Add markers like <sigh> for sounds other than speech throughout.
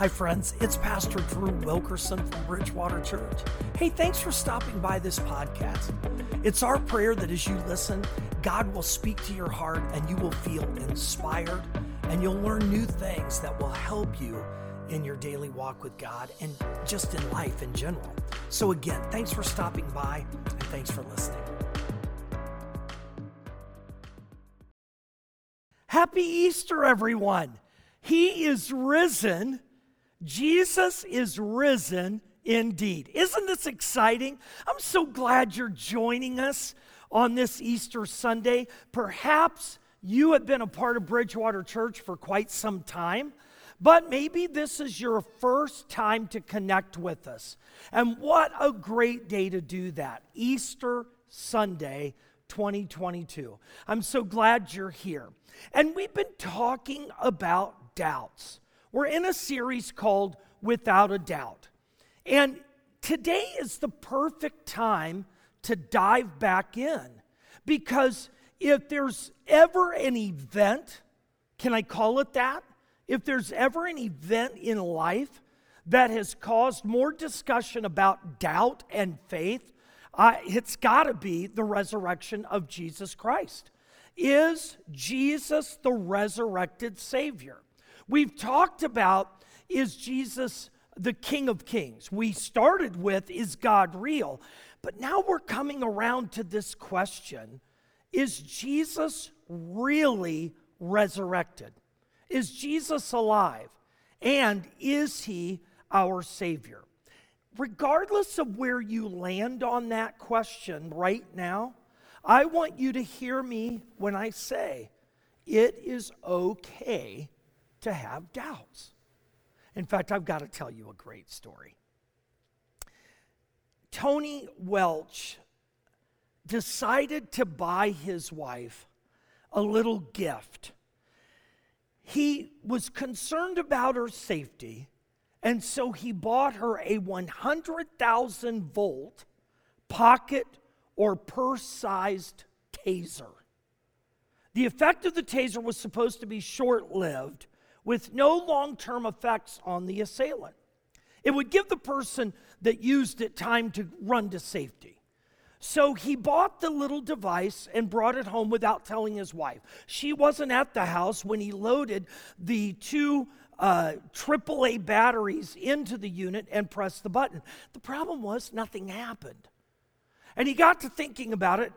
Hi, friends. It's Pastor Drew Wilkerson from Bridgewater Church. Hey, thanks for stopping by this podcast. It's our prayer that as you listen, God will speak to your heart and you will feel inspired and you'll learn new things that will help you in your daily walk with God and just in life in general. So, again, thanks for stopping by and thanks for listening. Happy Easter, everyone. He is risen Jesus is risen indeed. Isn't this exciting? I'm so glad you're joining us on this Easter Sunday. Perhaps you have been a part of Bridgewater Church for quite some time, but maybe this is your first time to connect with us. And what a great day to do that! Easter Sunday 2022. I'm so glad you're here. And we've been talking about doubts. We're in a series called Without a Doubt. And today is the perfect time to dive back in because if there's ever an event, can I call it that? If there's ever an event in life that has caused more discussion about doubt and faith, uh, it's got to be the resurrection of Jesus Christ. Is Jesus the resurrected Savior? We've talked about is Jesus the King of Kings? We started with is God real? But now we're coming around to this question is Jesus really resurrected? Is Jesus alive? And is he our Savior? Regardless of where you land on that question right now, I want you to hear me when I say it is okay to have doubts. In fact, I've got to tell you a great story. Tony Welch decided to buy his wife a little gift. He was concerned about her safety, and so he bought her a 100,000 volt pocket or purse sized taser. The effect of the taser was supposed to be short lived, with no long term effects on the assailant. It would give the person that used it time to run to safety. So he bought the little device and brought it home without telling his wife. She wasn't at the house when he loaded the two uh, AAA batteries into the unit and pressed the button. The problem was nothing happened. And he got to thinking about it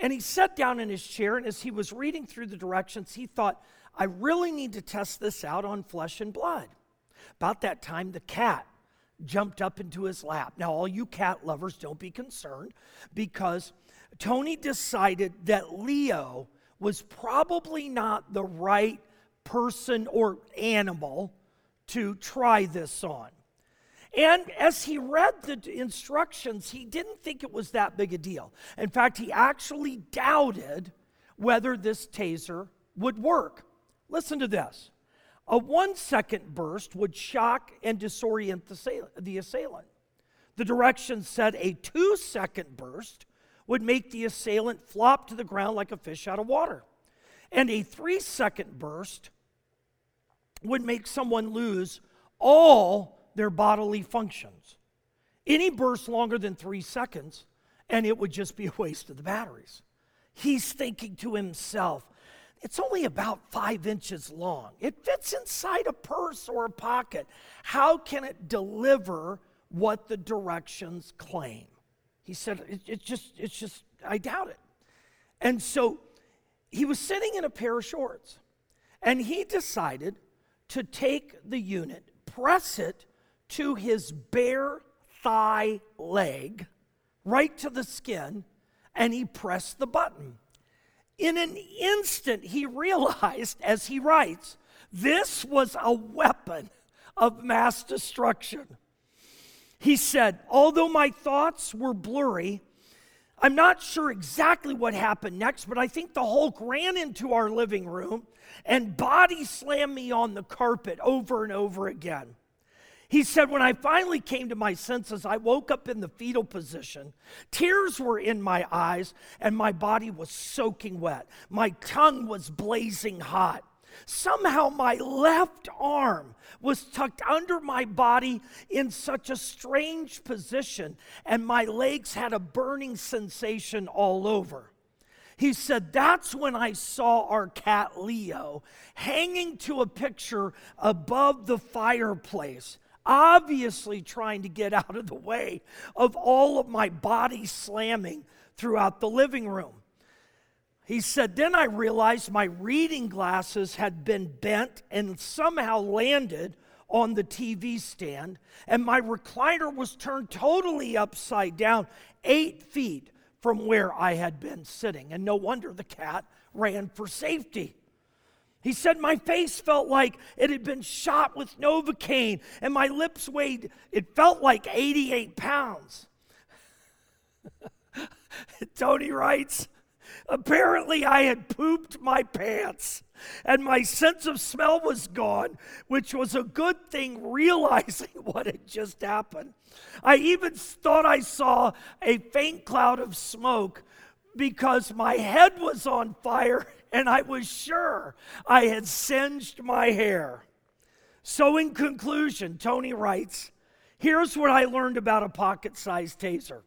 and he sat down in his chair. And as he was reading through the directions, he thought, I really need to test this out on flesh and blood. About that time, the cat jumped up into his lap. Now, all you cat lovers, don't be concerned because Tony decided that Leo was probably not the right person or animal to try this on. And as he read the instructions, he didn't think it was that big a deal. In fact, he actually doubted whether this taser would work. Listen to this a one second burst would shock and disorient the assailant. The directions said a two second burst would make the assailant flop to the ground like a fish out of water. And a three second burst would make someone lose all their bodily functions. Any burst longer than three seconds, and it would just be a waste of the batteries. He's thinking to himself, it's only about five inches long. It fits inside a purse or a pocket. How can it deliver what the directions claim? He said, it, it just, it's just, I doubt it. And so he was sitting in a pair of shorts and he decided to take the unit, press it to his bare thigh leg, right to the skin, and he pressed the button. In an instant, he realized, as he writes, this was a weapon of mass destruction. He said, Although my thoughts were blurry, I'm not sure exactly what happened next, but I think the Hulk ran into our living room and body slammed me on the carpet over and over again. He said, When I finally came to my senses, I woke up in the fetal position. Tears were in my eyes, and my body was soaking wet. My tongue was blazing hot. Somehow my left arm was tucked under my body in such a strange position, and my legs had a burning sensation all over. He said, That's when I saw our cat Leo hanging to a picture above the fireplace, obviously trying to get <laughs> out of the way of all of my body slamming throughout the living room. He said, Then I realized my reading glasses had been bent and somehow landed on the TV stand, and my recliner was turned totally upside down, eight feet from where I had been sitting. And no wonder the cat ran for safety. He said, My face felt like it had been shot with Novocaine, and my lips weighed, it felt like 88 pounds. <laughs> Tony writes, Apparently, I had pooped my pants and my sense of smell was gone, which was a good thing, realizing <laughs> what had just happened. I even thought I saw a faint cloud of smoke because my head was on fire and I was sure I had singed my hair. So, in conclusion, Tony writes Here's what I learned about a pocket sized taser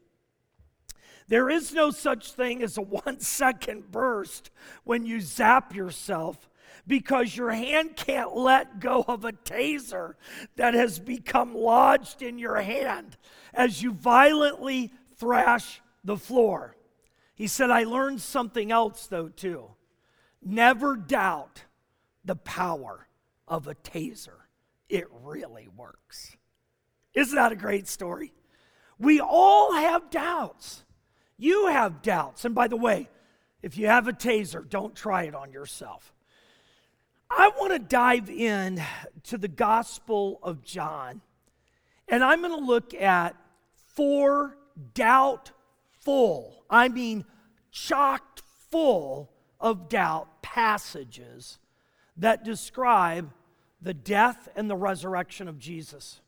there is no such thing as a <laughs> one second burst when you zap yourself because your hand can't let go of a taser that has become lodged in your hand as you violently thrash the floor. He said, I learned something else, though, too. Never doubt the power of a taser, it really works. Isn't that a great story? We all have doubts. You have doubts. And by the way, if you have a taser, don't try it on yourself. I want to dive in to the Gospel of John, and I'm going to look at four doubtful, I mean, chocked full of doubt passages that describe the death and the resurrection of Jesus.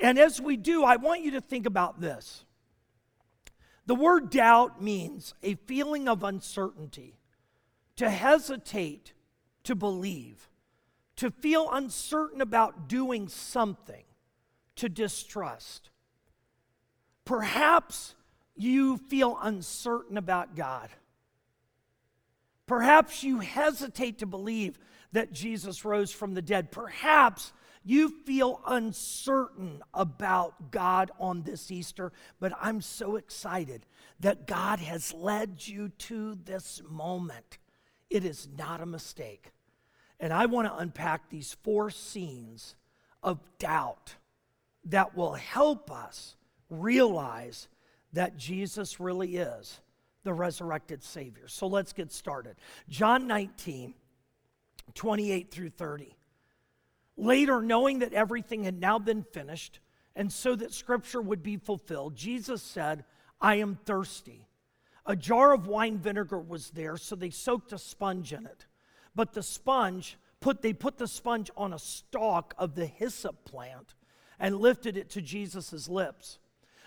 And as we do, I want you to think about this. The word doubt means a feeling of uncertainty, to hesitate to believe, to feel uncertain about doing something, to distrust. Perhaps you feel uncertain about God. Perhaps you hesitate to believe that Jesus rose from the dead. Perhaps you feel uncertain about God on this Easter, but I'm so excited that God has led you to this moment. It is not a mistake. And I want to unpack these four scenes of doubt that will help us realize that Jesus really is the resurrected Savior. So let's get started. John 19, 28 through 30. Later, knowing that everything had now been finished, and so that scripture would be fulfilled, Jesus said, I am thirsty. A jar of wine vinegar was there, so they soaked a sponge in it. But the sponge, put, they put the sponge on a stalk of the hyssop plant and lifted it to Jesus' lips.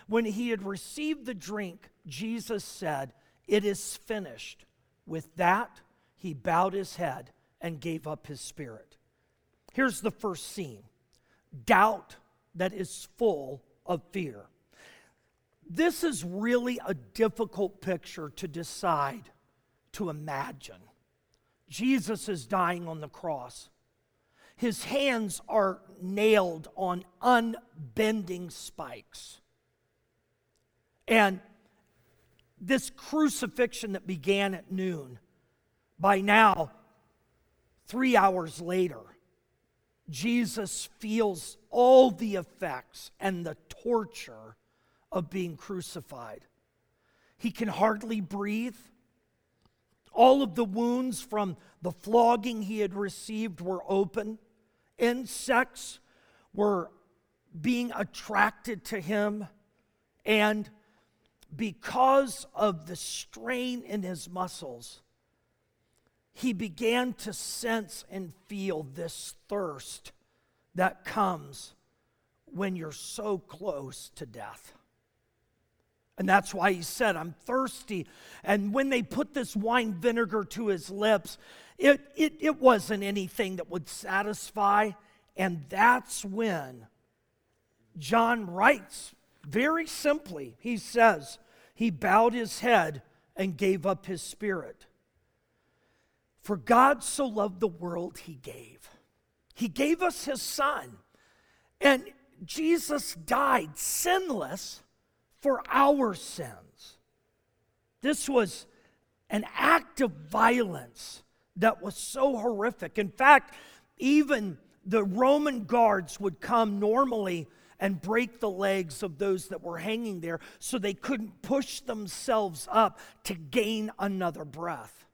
When he had received the drink, Jesus said, It is finished. With that, he bowed his head and gave up his spirit. Here's the first scene doubt that is full of fear. This is really a difficult picture to decide, to imagine. Jesus is dying on the cross. His hands are nailed on unbending spikes. And this crucifixion that began at noon, by now, three hours later, Jesus feels all the effects and the torture of being crucified. He can hardly breathe. All of the wounds from the flogging he had received were open. Insects were being attracted to him. And because of the strain in his muscles, he began to sense and feel this thirst that comes when you're so close to death. And that's why he said, I'm thirsty. And when they put this wine vinegar to his lips, It, it, it wasn't anything that would satisfy. And that's when John writes very simply. He says, He bowed his head and gave up his spirit. For God so loved the world, he gave. He gave us his son. And Jesus died sinless for our sins. This was an act of violence that was so horrific. In fact, even the Roman guards would come normally and break the legs of those that were hanging there so they couldn't push themselves up to gain another breath.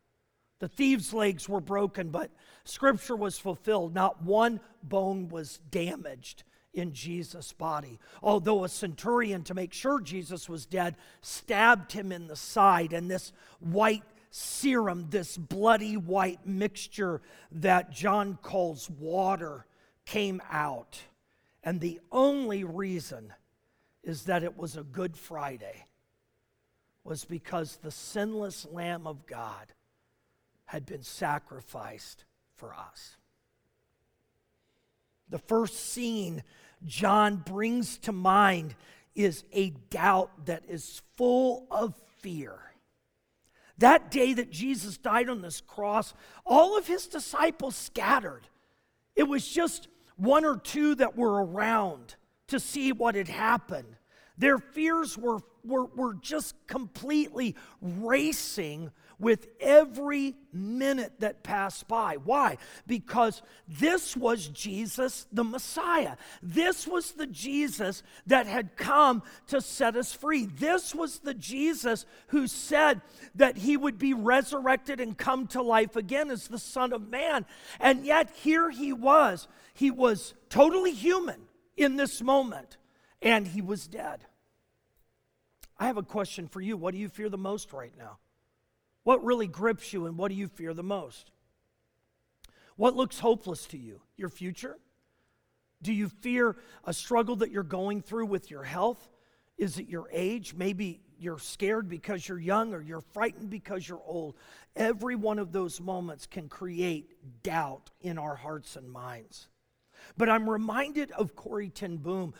The thieves' legs were broken, but scripture was fulfilled. Not one bone was damaged in Jesus' body. Although a centurion, to make sure Jesus was dead, stabbed him in the side, and this white serum, this bloody white mixture that John calls water, came out. And the only reason is that it was a Good Friday, was because the sinless Lamb of God had been sacrificed for us. The first scene John brings to mind is a doubt that is full of fear. That day that Jesus died on this cross, all of his disciples scattered. It was just one or two that were around to see what had happened. Their fears were, were, were just completely racing with every minute that passed by. Why? Because this was Jesus the Messiah. This was the Jesus that had come to set us free. This was the Jesus who said that he would be resurrected and come to life again as the Son of Man. And yet, here he was. He was totally human in this moment, and he was dead. I have a question for you. What do you fear the most right now? What really grips you and what do you fear the most? What looks hopeless to you? Your future? Do you fear a struggle that you're going through with your health? Is it your age? Maybe you're scared because you're young or you're frightened because you're old. Every one of those moments can create doubt in our hearts and minds. But I'm reminded of Corrie ten Boom.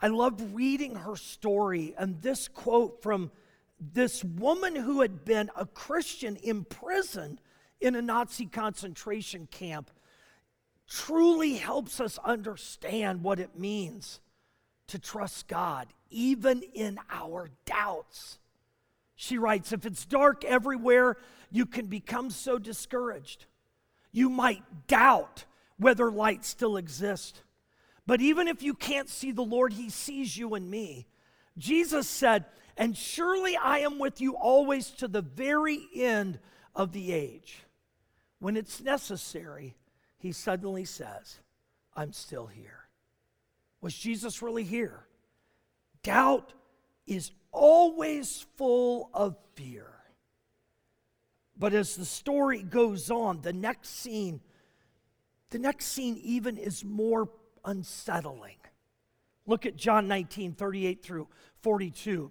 I loved reading her story and this quote from this woman who had been a Christian imprisoned in a Nazi concentration camp truly helps us understand what it means to trust God, even in our doubts. She writes If it's dark everywhere, you can become so discouraged. You might doubt whether light still exists. But even if you can't see the Lord, He sees you and me. Jesus said, and surely I am with you always to the very end of the age. When it's necessary, he suddenly says, I'm still here. Was Jesus really here? Doubt is always full of fear. But as the story goes on, the next scene, the next scene even is more unsettling. Look at John 19, 38 through 42.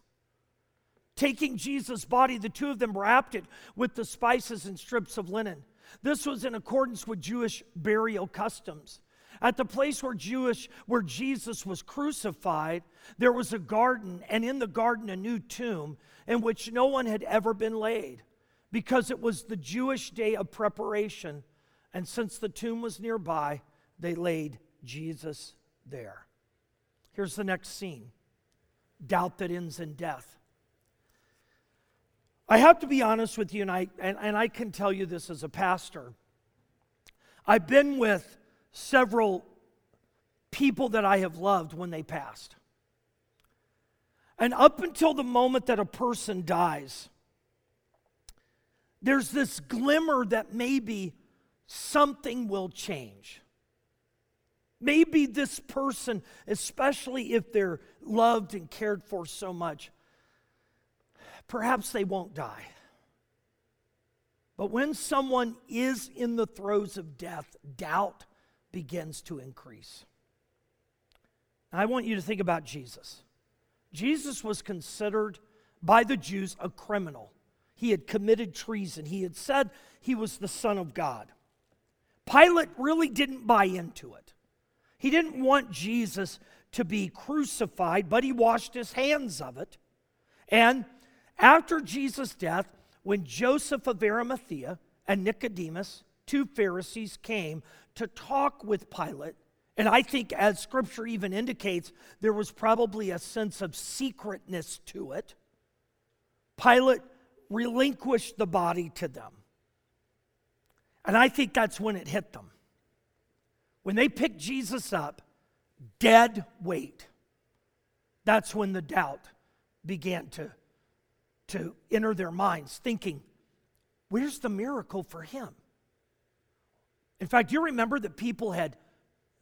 Taking Jesus' body, the two of them wrapped it with the spices and strips of linen. This was in accordance with Jewish burial customs. At the place where Jewish where Jesus was crucified, there was a garden, and in the garden a new tomb in which no one had ever been laid, because it was the Jewish day of preparation. And since the tomb was nearby, they laid Jesus there. Here's the next scene doubt that ends in death. I have to be honest with you, and I, and, and I can tell you this as a pastor. I've been with several people that I have loved when they passed. And up until the moment that a person dies, there's this glimmer that maybe something will change. Maybe this person, especially if they're loved and cared for so much, perhaps they won't die. But when someone is in the throes of death, doubt begins to increase. I want you to think about Jesus. Jesus was considered by the Jews a criminal. He had committed treason. He had said he was the Son of God. Pilate really didn't buy into it. He didn't want Jesus to be crucified, but he washed his hands of it. And after Jesus' death, when Joseph of Arimathea and Nicodemus, two Pharisees, came to talk with Pilate, and I think, as scripture even indicates, there was probably a sense of secretness to it. Pilate relinquished the body to them. And I think that's when it hit them. When they picked Jesus up, dead weight, that's when the doubt began to, to enter their minds, thinking, where's the miracle for him? In fact, you remember that people had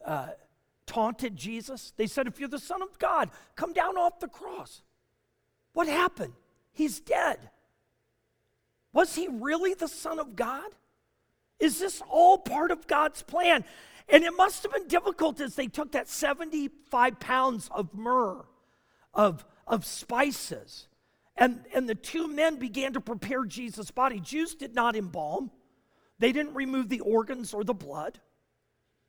uh, taunted Jesus? They said, if you're the Son of God, come down off the cross. What happened? He's dead. Was he really the Son of God? Is this all part of God's plan? And it must have been difficult as they took that 75 pounds of myrrh, of, of spices, and, and the two men began to prepare Jesus' body. Jews did not embalm, they didn't remove the organs or the blood,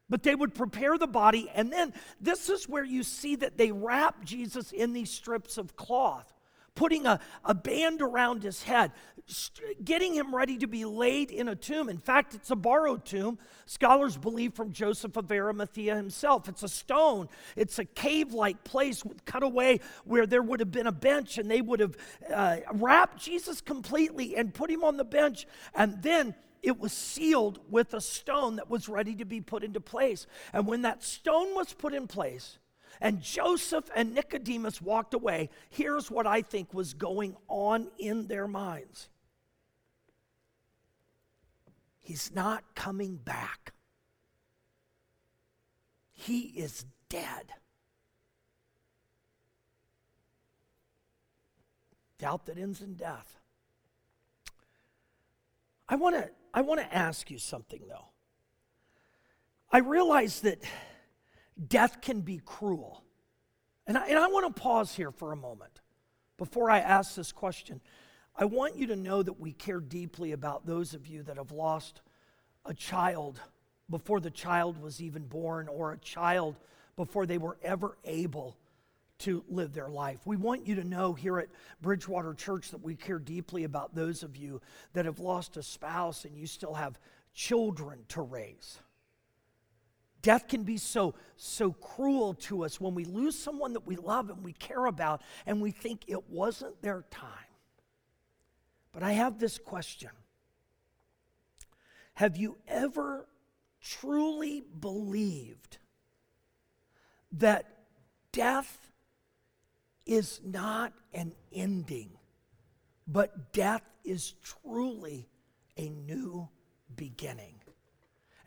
but they would prepare the body. And then this is where you see that they wrap Jesus in these strips of cloth putting a, a band around his head, getting him ready to be laid in a tomb. In fact, it's a borrowed tomb. Scholars believe from Joseph of Arimathea himself. It's a stone, it's a cave like place cut away where there would have been a bench, and they would have uh, wrapped Jesus completely and put him on the bench. And then it was sealed with a stone that was ready to be put into place. And when that stone was put in place, and Joseph and Nicodemus walked away. Here's what I think was going on in their minds He's not coming back, he is dead. Doubt that ends in death. I want to I want to ask you something though. I realize that death can be cruel. And I, and I want to pause here for a moment before I ask this question. I want you to know that we care deeply about those of you that have lost a child before the child was even born or a child before they were ever able to live their life. We want you to know here at Bridgewater Church that we care deeply about those of you that have lost a spouse and you still have children to raise. Death can be so, so cruel to us when we lose someone that we love and we care about and we think it wasn't their time. But I have this question Have you ever truly believed that death is not an ending, but death is truly a new beginning?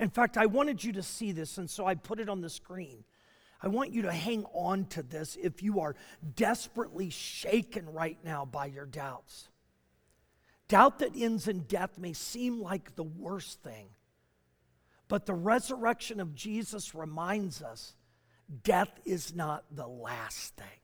In fact, I wanted you to see this, and so I put it on the screen. I want you to hang on to this if you are desperately shaken right now by your doubts. Doubt that ends in death may seem like the worst thing, but the resurrection of Jesus reminds us death is not the last thing.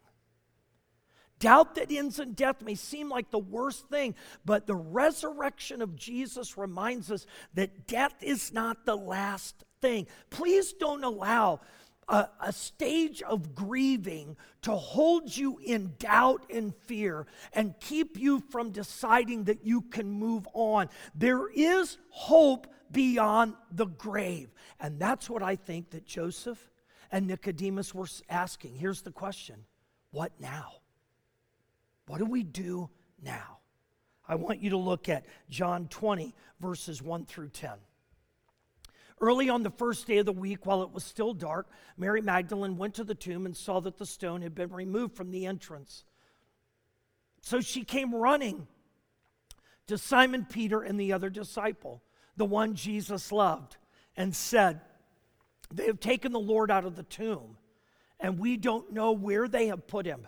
Doubt that ends in death may seem like the worst thing, but the resurrection of Jesus reminds us that death is not the last thing. Please don't allow a, a, stage of grieving to hold you in doubt and fear and keep you from deciding that you can move on. There is hope beyond the grave. And that's what I think that Joseph and Nicodemus were asking. Here's the question What now? What do we do now? I want you to look at John 20, verses 1 through 10. Early on the first day of the week, while it was still dark, Mary Magdalene went to the tomb and saw that the stone had been removed from the entrance. So she came running to Simon Peter and the other disciple. the one Jesus loved, and said, They have taken the Lord out of the tomb, and we don't know where they have put him.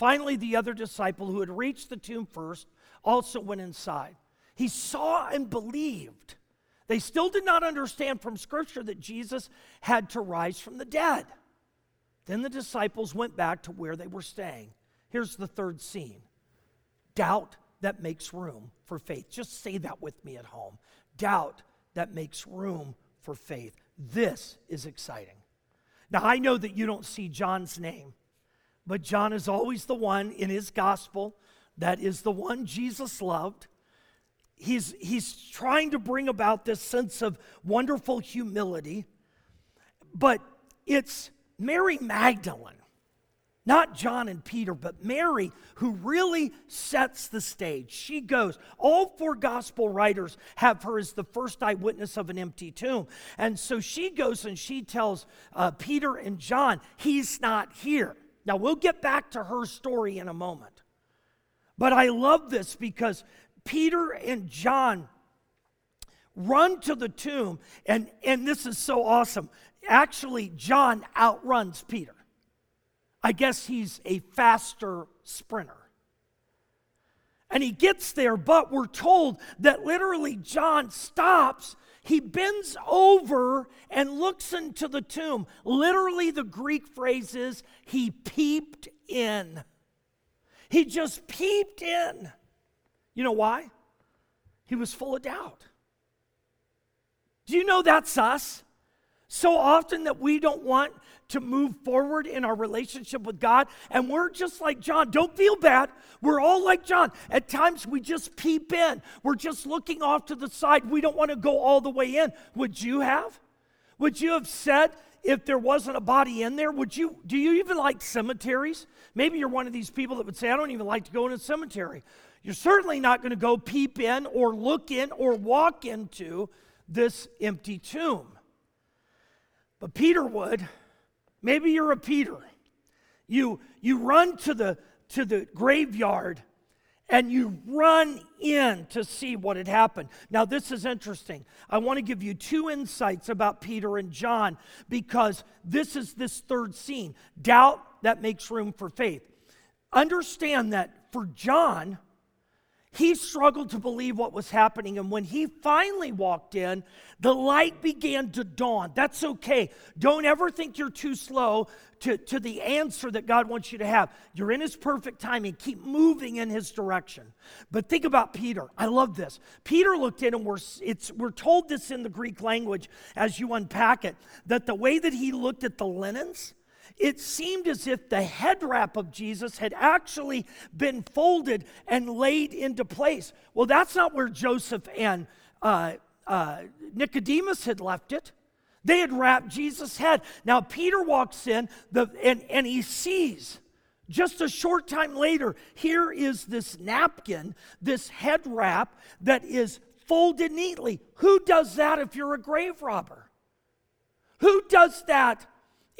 Finally, the other disciple who had reached the tomb first also went inside. He saw and believed. They still did not understand from Scripture that Jesus had to rise from the dead. Then the disciples went back to where they were staying. Here's the third scene doubt that makes room for faith. Just say that with me at home. Doubt that makes room for faith. This is exciting. Now, I know that you don't see John's name, but John is always the one in his gospel that is the one Jesus loved. He's, he's trying to bring about this sense of wonderful humility, but it's Mary Magdalene not John and Peter, but Mary, who really sets the stage. She goes. All four gospel writers have her as the first eyewitness of an empty tomb. And so she goes and she tells uh, Peter and John, he's not here. Now, we'll get back to her story in a moment. But I love this because Peter and John run to the tomb, and, and this is so awesome. Actually, John outruns Peter. I guess he's a faster sprinter. And he gets there, but we're told that literally John stops. He bends over and looks into the tomb. Literally, the Greek phrase is he peeped in. He just peeped in. You know why? He was full of doubt. Do you know that's us? So often that we don't want to move forward in our relationship with God. And we're just like John. Don't feel bad. We're all like John. At times we just peep in, we're just looking off to the side. We don't want to go all the way in. Would you have? Would you have said, if there wasn't a body in there, would you do you even like cemeteries? Maybe you're one of these people that would say, I don't even like to go in a cemetery. You're certainly not going to go peep in or look in or walk into this empty tomb. But Peter would. Maybe you're a Peter. You, you run to the, to the graveyard and you run in to see what had happened. Now, this is interesting. I want to give you two insights about Peter and John because this is this third scene doubt that makes room for faith. Understand that for John, he struggled to believe what was happening. And when he finally walked in, the light began to dawn. That's okay. Don't ever think you're too slow to, to the answer that God wants you to have. You're in his perfect timing. Keep moving in his direction. But think about Peter. I love this. Peter looked in, and we're, it's, we're told this in the Greek language as you unpack it, that the way that he looked at the linens, it seemed as if the head wrap of Jesus had actually been folded and laid into place. Well, that's not where Joseph and uh, uh, Nicodemus had left it. They had wrapped Jesus' head. Now, Peter walks in the, and, and he sees. Just a short time later, here is this napkin, this head wrap that is folded neatly. Who does that if you're a grave robber? Who does that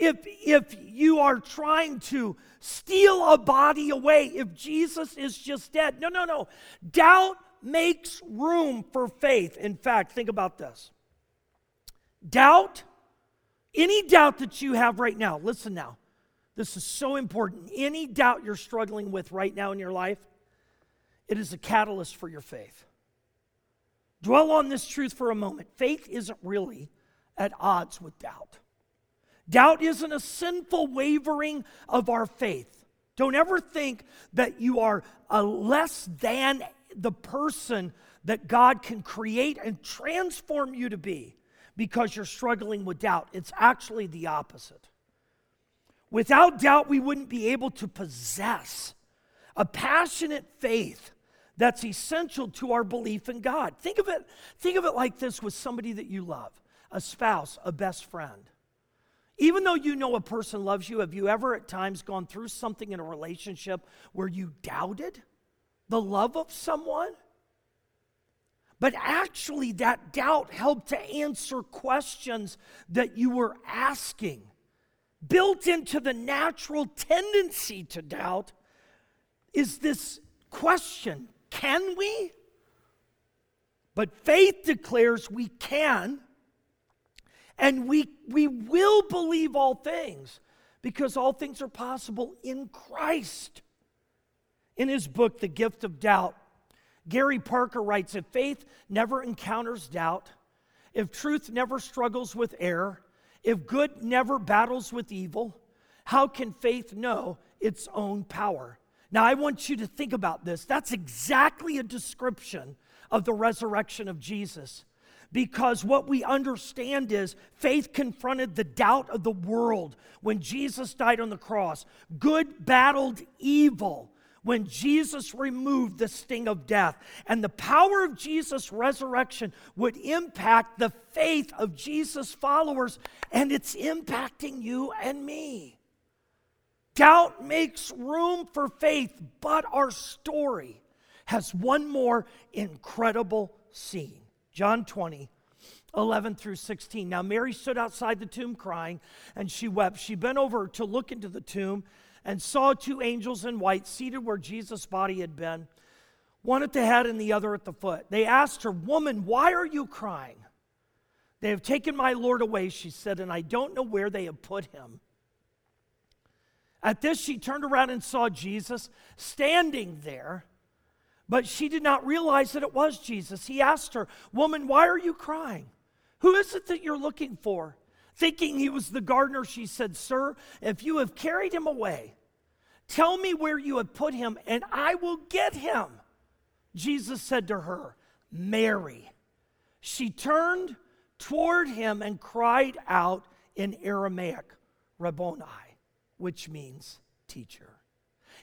if, if you are trying to steal a body away, if Jesus is just dead. No, no, no. Doubt makes room for faith. In fact, think about this doubt, any doubt that you have right now, listen now, this is so important. Any doubt you're struggling with right now in your life, it is a catalyst for your faith. Dwell on this truth for a moment. Faith isn't really at odds with doubt. Doubt isn't a sinful wavering of our faith. Don't ever think that you are a less than the person that God can create and transform you to be because you're struggling with doubt. It's actually the opposite. Without doubt, we wouldn't be able to possess a passionate faith that's essential to our belief in God. Think of it, think of it like this with somebody that you love, a spouse, a best friend. Even though you know a person loves you, have you ever at times gone through something in a relationship where you doubted the love of someone? But actually, that doubt helped to answer questions that you were asking. Built into the natural tendency to doubt is this question can we? But faith declares we can, and we, we will believe all things because all things are possible in Christ. In his book, The Gift of Doubt, Gary Parker writes If faith never encounters doubt, if truth never struggles with error, if good never battles with evil, how can faith know its own power? Now, I want you to think about this. That's exactly a description of the resurrection of Jesus. Because what we understand is faith confronted the doubt of the world when Jesus died on the cross. Good battled evil when Jesus removed the sting of death. And the power of Jesus' resurrection would impact the faith of Jesus' followers, and it's impacting you and me. Doubt makes room for faith, but our story has one more incredible scene. John 20, 11 through 16. Now, Mary stood outside the tomb crying, and she wept. She bent over to look into the tomb and saw two angels in white seated where Jesus' body had been, one at the head and the other at the foot. They asked her, Woman, why are you crying? They have taken my Lord away, she said, and I don't know where they have put him. At this, she turned around and saw Jesus standing there, but she did not realize that it was Jesus. He asked her, Woman, why are you crying? Who is it that you're looking for? Thinking he was the gardener, she said, Sir, if you have carried him away, tell me where you have put him, and I will get him. Jesus said to her, Mary. She turned toward him and cried out in Aramaic, Rabboni which means teacher.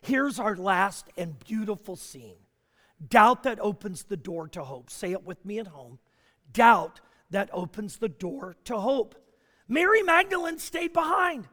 Here's our last and beautiful scene doubt that opens the door to hope. Say it with me at home. Doubt that opens the door to hope. Mary Magdalene stayed behind.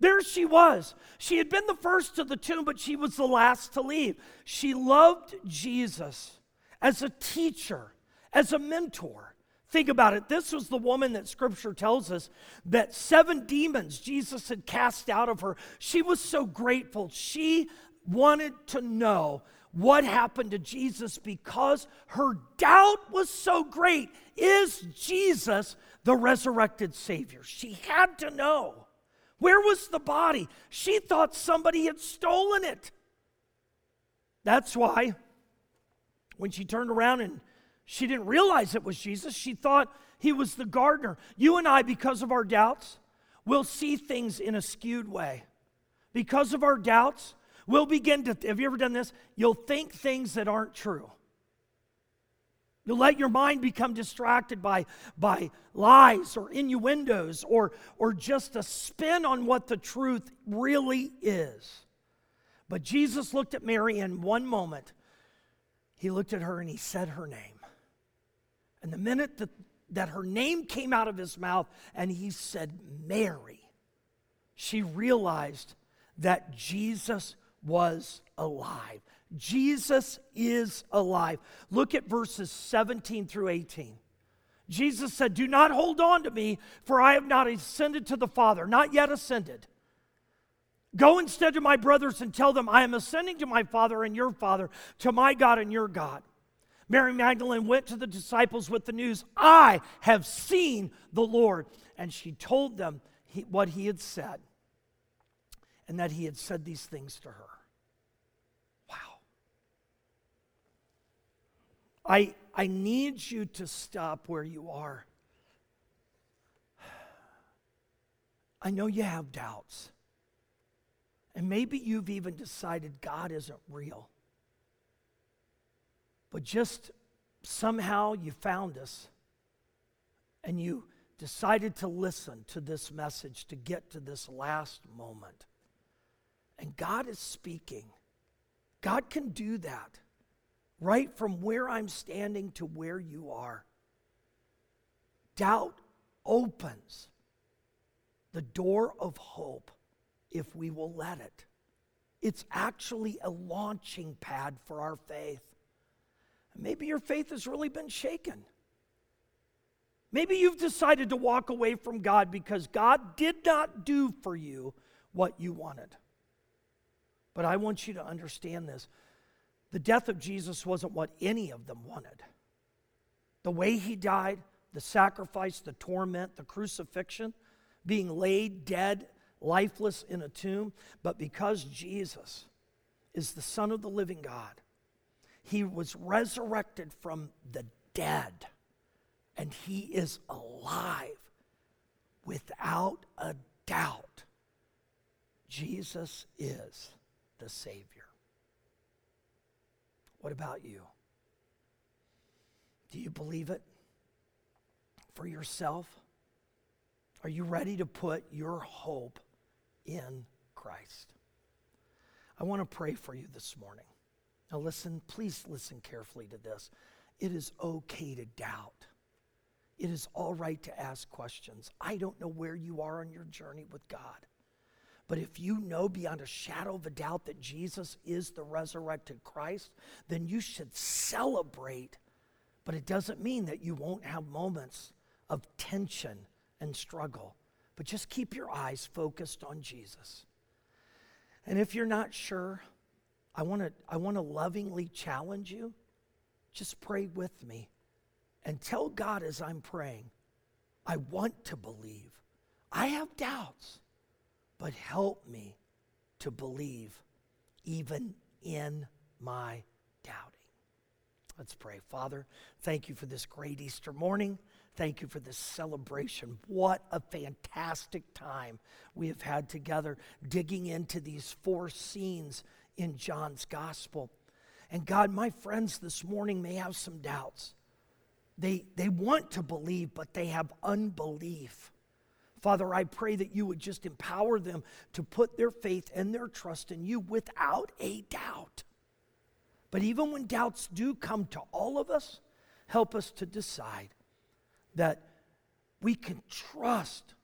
There she was. She had been the first to the tomb, but she was the last to leave. She loved Jesus as a teacher, as a mentor. Think about it. This was the woman that scripture tells us that seven demons Jesus had cast out of her. She was so grateful. She wanted to know what happened to Jesus because her doubt was so great. Is Jesus the resurrected Savior? She had to know. Where was the body? She thought somebody had stolen it. That's why when she turned around and she didn't realize it was Jesus. She thought he was the gardener. You and I, because of our doubts, will see things in a skewed way. Because of our doubts, we'll begin to, have you ever done this? You'll think things that aren't true. You'll let your mind become distracted by, by lies or innuendos or, or just a spin on what the truth really is. But Jesus looked at Mary in one moment. He looked at her and he said her name. And the minute that, that her name came out of his mouth and he said, Mary, she realized that Jesus was alive. Jesus is alive. Look at verses 17 through 18. Jesus said, Do not hold on to me, for I have not ascended to the Father, not yet ascended. Go instead to my brothers and tell them, I am ascending to my Father and your Father, to my God and your God. Mary Magdalene went to the disciples with the news, I have seen the Lord. And she told them what he had said and that he had said these things to her. Wow. I, I need you to stop where you are. I know you have doubts. And maybe you've even decided God isn't real. But just somehow you found us and you decided to listen to this message to get to this last moment. And God is speaking. God can do that right from where I'm standing to where you are. Doubt opens the door of hope if we will let it. It's actually a launching pad for our faith. Maybe your faith has really been shaken. Maybe you've decided to walk away from God because God did not do for you what you wanted. But I want you to understand this. The death of Jesus wasn't what any of them wanted. The way he died, the sacrifice, the torment, the crucifixion, being laid dead, lifeless in a tomb, but because Jesus is the Son of the living God, he was resurrected from the dead and he is alive without a doubt. Jesus is the Savior. What about you? Do you believe it for yourself? Are you ready to put your hope in Christ? I want to pray for you this morning. Now, listen, please listen carefully to this. It is okay to doubt. It is all right to ask questions. I don't know where you are on your journey with God. But if you know beyond a shadow of a doubt that Jesus is the resurrected Christ, then you should celebrate. But it doesn't mean that you won't have moments of tension and struggle. But just keep your eyes focused on Jesus. And if you're not sure, I want to I want to lovingly challenge you. Just pray with me and tell God as I'm praying, I want to believe. I have doubts, but help me to believe even in my doubting. Let's pray. Father, thank you for this great Easter morning. Thank you for this celebration. What a fantastic time we have had together digging into these four scenes in John's gospel. And God, my friends this morning may have some doubts. They, they want to believe, but they have unbelief. Father, I pray that you would just empower them to put their faith and their trust in you without a doubt. But even when doubts do come to all of us, help us to decide that we can trust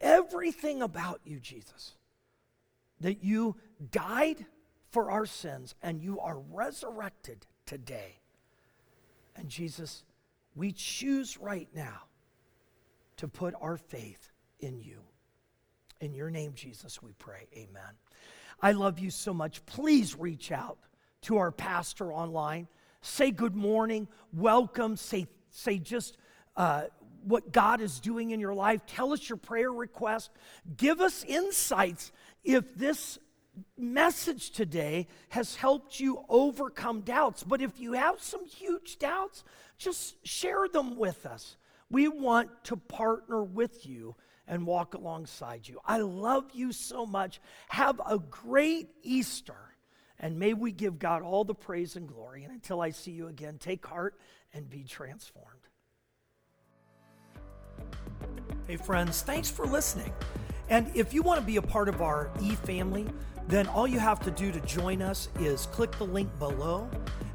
everything about you, Jesus. That you died for our sins and you are resurrected today. And Jesus, we choose right now to put our faith in you. In your name, Jesus, we pray. Amen. I love you so much. Please reach out to our pastor online. Say good morning, welcome, say, say just uh, what God is doing in your life. Tell us your prayer request. Give us insights if this message today has helped you overcome doubts. But if you have some huge doubts, just share them with us. We want to partner with you and walk alongside you. I love you so much. Have a great Easter. And may we give God all the praise and glory. And until I see you again, take heart and be transformed. Hey, friends, thanks for listening. And if you want to be a part of our e family, then all you have to do to join us is click the link below,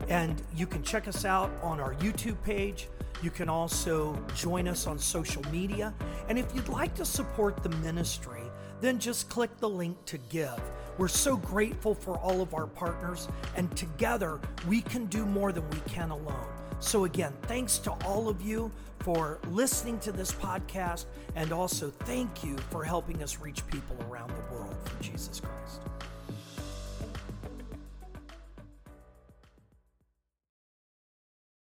and you can check us out on our YouTube page. You can also join us on social media. And if you'd like to support the ministry, then just click the link to give. We're so grateful for all of our partners, and together we can do more than we can alone. So, again, thanks to all of you for listening to this podcast, and also thank you for helping us reach people around the world for Jesus Christ.